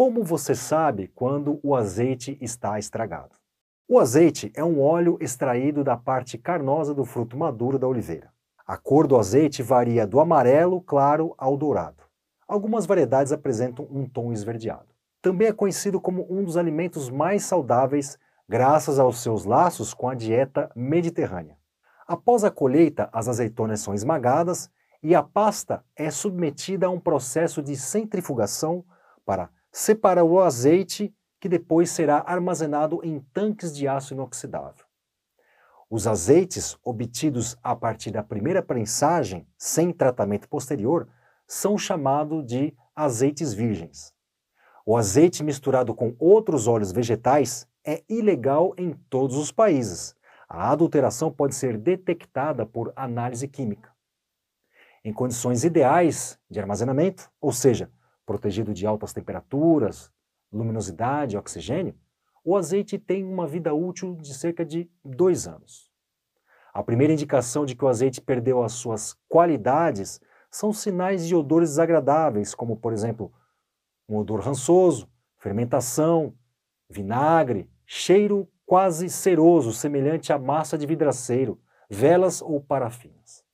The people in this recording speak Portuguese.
Como você sabe quando o azeite está estragado? O azeite é um óleo extraído da parte carnosa do fruto maduro da oliveira. A cor do azeite varia do amarelo claro ao dourado. Algumas variedades apresentam um tom esverdeado. Também é conhecido como um dos alimentos mais saudáveis graças aos seus laços com a dieta mediterrânea. Após a colheita, as azeitonas são esmagadas e a pasta é submetida a um processo de centrifugação para separar o azeite que depois será armazenado em tanques de aço inoxidável. Os azeites obtidos a partir da primeira prensagem, sem tratamento posterior, são chamados de azeites virgens. O azeite misturado com outros óleos vegetais é ilegal em todos os países. A adulteração pode ser detectada por análise química. Em condições ideais de armazenamento, ou seja, protegido de altas temperaturas, luminosidade oxigênio, o azeite tem uma vida útil de cerca de dois anos. A primeira indicação de que o azeite perdeu as suas qualidades são sinais de odores desagradáveis, como, por exemplo, um odor rançoso, fermentação, vinagre, cheiro quase ceroso, semelhante à massa de vidraceiro, velas ou parafinas.